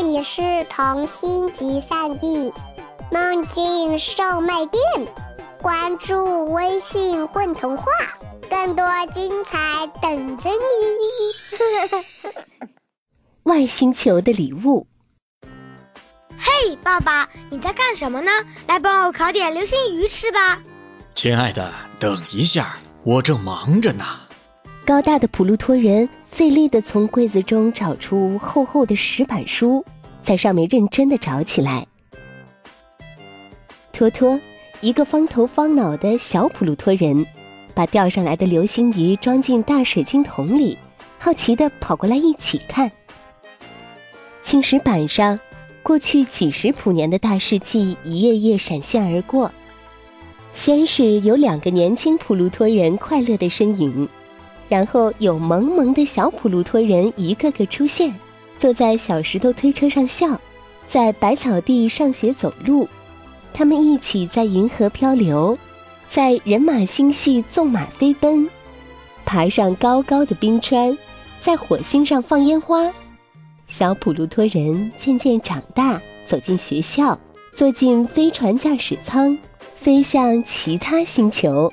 这里是童心集散地，梦境售卖店。关注微信“混童话”，更多精彩等着你。外星球的礼物。嘿，爸爸，你在干什么呢？来帮我烤点流星鱼吃吧。亲爱的，等一下，我正忙着呢。高大的普鲁托人费力地从柜子中找出厚厚的石板书，在上面认真地找起来。托托，一个方头方脑的小普鲁托人，把钓上来的流星鱼装进大水晶桶里，好奇地跑过来一起看。青石板上，过去几十普年的大事记一页页闪现而过。先是有两个年轻普鲁托人快乐的身影。然后有萌萌的小普鲁托人一个个出现，坐在小石头推车上笑，在百草地上学走路，他们一起在银河漂流，在人马星系纵马飞奔，爬上高高的冰川，在火星上放烟花。小普鲁托人渐渐长大，走进学校，坐进飞船驾驶舱，飞向其他星球。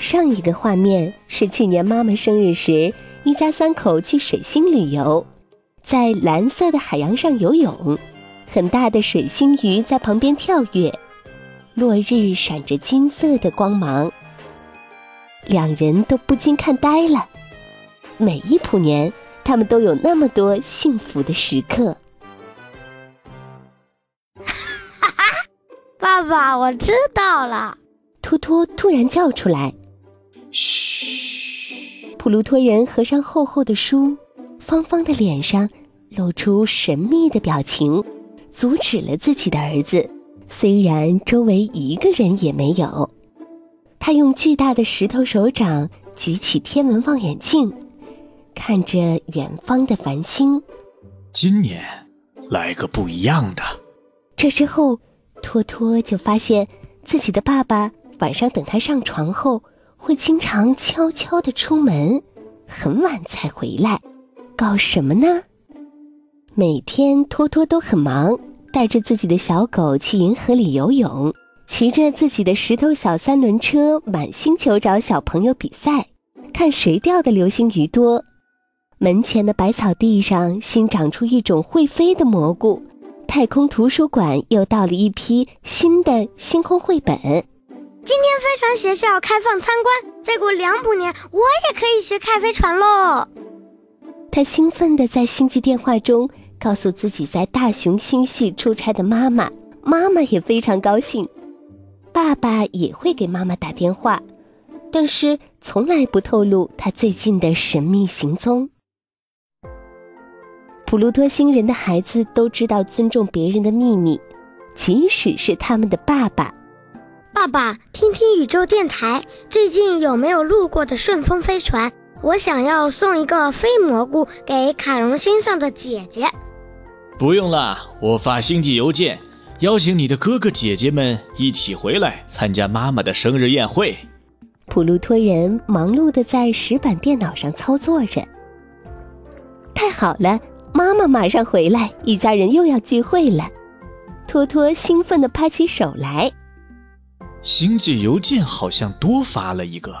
上一个画面是去年妈妈生日时，一家三口去水星旅游，在蓝色的海洋上游泳，很大的水星鱼在旁边跳跃，落日闪着金色的光芒，两人都不禁看呆了。每一普年，他们都有那么多幸福的时刻。哈哈，爸爸，我知道了。托托突然叫出来。嘘，普鲁托人合上厚厚的书，方方的脸上露出神秘的表情，阻止了自己的儿子。虽然周围一个人也没有，他用巨大的石头手掌举起天文望远镜，看着远方的繁星。今年来个不一样的。这之后，托托就发现自己的爸爸晚上等他上床后。会经常悄悄的出门，很晚才回来，搞什么呢？每天托托都很忙，带着自己的小狗去银河里游泳，骑着自己的石头小三轮车满星球找小朋友比赛，看谁钓的流星鱼多。门前的百草地上新长出一种会飞的蘑菇，太空图书馆又到了一批新的星空绘本。今天飞船学校开放参观，再过两百年我也可以学开飞船喽！他兴奋地在星际电话中告诉自己在大熊星系出差的妈妈，妈妈也非常高兴。爸爸也会给妈妈打电话，但是从来不透露他最近的神秘行踪。普鲁托星人的孩子都知道尊重别人的秘密，即使是他们的爸爸。爸爸，听听宇宙电台，最近有没有路过的顺风飞船？我想要送一个飞蘑菇给卡戎星上的姐姐。不用了，我发星际邮件，邀请你的哥哥姐姐们一起回来参加妈妈的生日宴会。普鲁托人忙碌的在石板电脑上操作着。太好了，妈妈马上回来，一家人又要聚会了。托托兴奋的拍起手来。星际邮件好像多发了一个，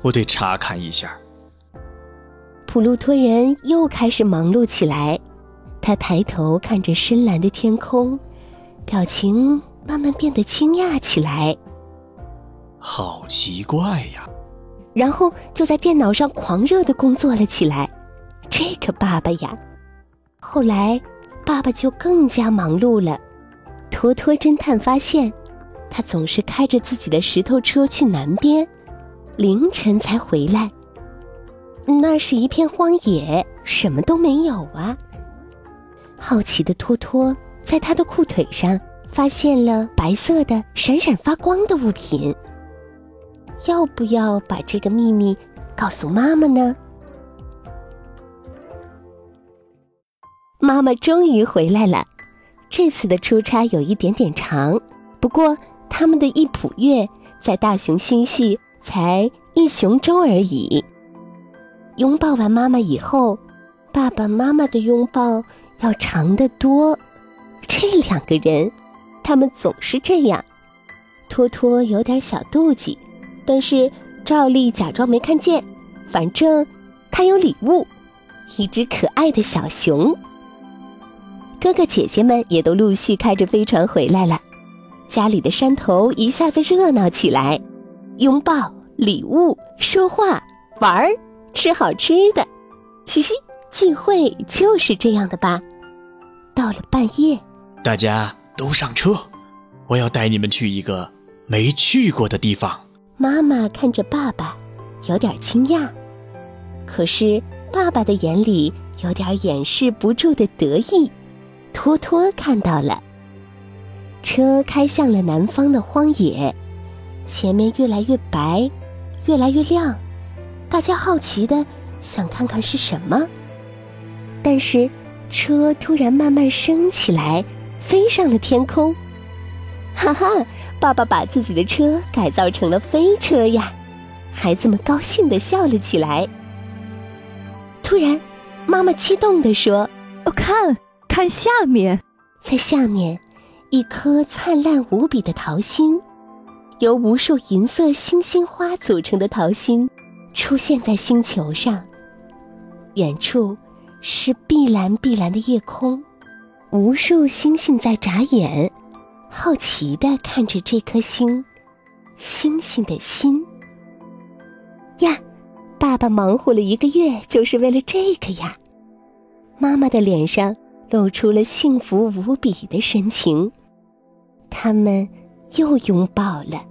我得查看一下。普鲁托人又开始忙碌起来，他抬头看着深蓝的天空，表情慢慢变得惊讶起来。好奇怪呀！然后就在电脑上狂热的工作了起来。这个爸爸呀，后来爸爸就更加忙碌了。托托侦探发现。他总是开着自己的石头车去南边，凌晨才回来。那是一片荒野，什么都没有啊。好奇的托托在他的裤腿上发现了白色的、闪闪发光的物品。要不要把这个秘密告诉妈妈呢？妈妈终于回来了，这次的出差有一点点长，不过。他们的一普月在大熊星系才一熊周而已。拥抱完妈妈以后，爸爸妈妈的拥抱要长得多。这两个人，他们总是这样。托托有点小妒忌，但是照例假装没看见。反正他有礼物，一只可爱的小熊。哥哥姐姐们也都陆续开着飞船回来了，家里的山头一下子热闹起来，拥抱、礼物、说话、玩儿、吃好吃的，嘻嘻，聚会就是这样的吧。到了半夜，大家都上车，我要带你们去一个没去过的地方。妈妈看着爸爸，有点惊讶，可是爸爸的眼里有点掩饰不住的得意。托托看到了，车开向了南方的荒野，前面越来越白，越来越亮，大家好奇的想看看是什么。但是车突然慢慢升起来，飞上了天空。哈哈，爸爸把自己的车改造成了飞车呀！孩子们高兴的笑了起来。突然，妈妈激动地说：“哦，看！”看下面，在下面，一颗灿烂无比的桃心，由无数银色星星花组成的桃心，出现在星球上。远处是碧蓝碧蓝的夜空，无数星星在眨眼，好奇的看着这颗星，星星的心。呀，爸爸忙活了一个月，就是为了这个呀。妈妈的脸上。露出了幸福无比的神情，他们又拥抱了。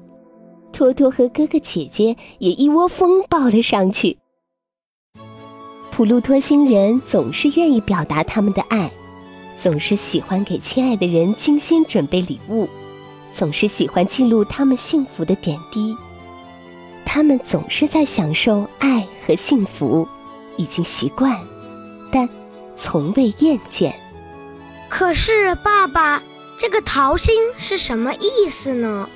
托托和哥哥姐姐也一窝蜂抱了上去。普鲁托星人总是愿意表达他们的爱，总是喜欢给亲爱的人精心准备礼物，总是喜欢记录他们幸福的点滴。他们总是在享受爱和幸福，已经习惯，但从未厌倦。可是，爸爸，这个桃心是什么意思呢？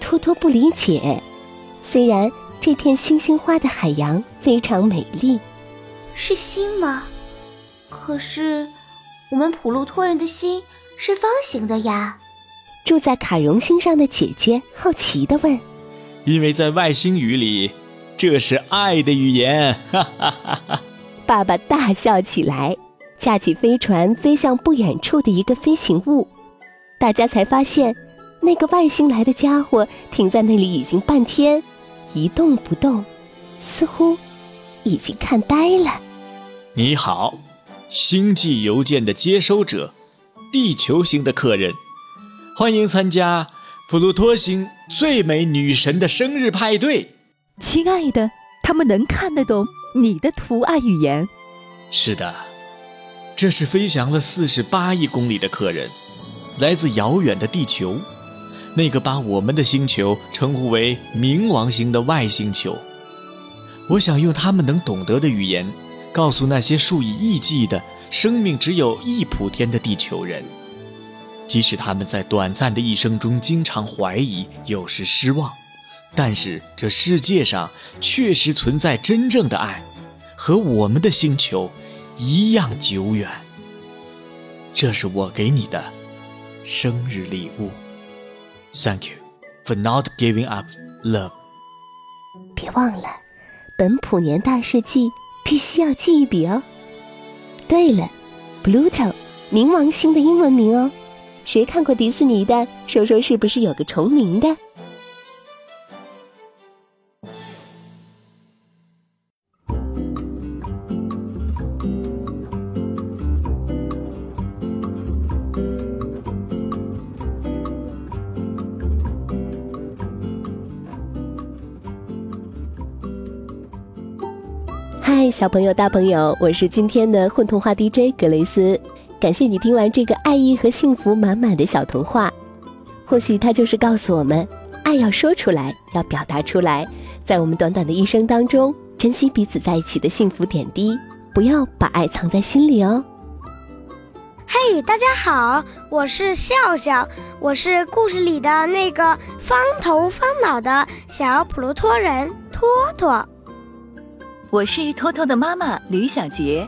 托托不理解。虽然这片星星花的海洋非常美丽，是心吗？可是，我们普鲁托人的心是方形的呀。住在卡戎星上的姐姐好奇地问：“因为在外星语里，这是爱的语言。”哈哈哈哈爸爸大笑起来。架起飞船飞向不远处的一个飞行物，大家才发现，那个外星来的家伙停在那里已经半天，一动不动，似乎已经看呆了。你好，星际邮件的接收者，地球星的客人，欢迎参加普鲁托星最美女神的生日派对。亲爱的，他们能看得懂你的图案语言？是的。这是飞翔了四十八亿公里的客人，来自遥远的地球，那个把我们的星球称呼为冥王星的外星球。我想用他们能懂得的语言，告诉那些数以亿计的生命只有一普天的地球人，即使他们在短暂的一生中经常怀疑，有时失望，但是这世界上确实存在真正的爱，和我们的星球。一样久远。这是我给你的生日礼物。Thank you for not giving up love。别忘了，本普年大事记必须要记一笔哦。对了，Pluto，冥王星的英文名哦。谁看过迪士尼的？说说是不是有个重名的？嗨，小朋友、大朋友，我是今天的混童话 DJ 格雷斯。感谢你听完这个爱意和幸福满满的小童话。或许它就是告诉我们，爱要说出来，要表达出来，在我们短短的一生当中，珍惜彼此在一起的幸福点滴，不要把爱藏在心里哦。嘿，大家好，我是笑笑，我是故事里的那个方头方脑的小普鲁托人托托。我是托托的妈妈吕小杰，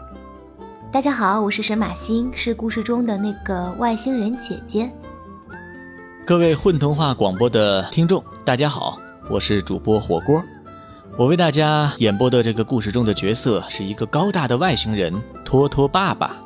大家好，我是沈马星，是故事中的那个外星人姐姐。各位混童话广播的听众，大家好，我是主播火锅。我为大家演播的这个故事中的角色是一个高大的外星人托托爸爸。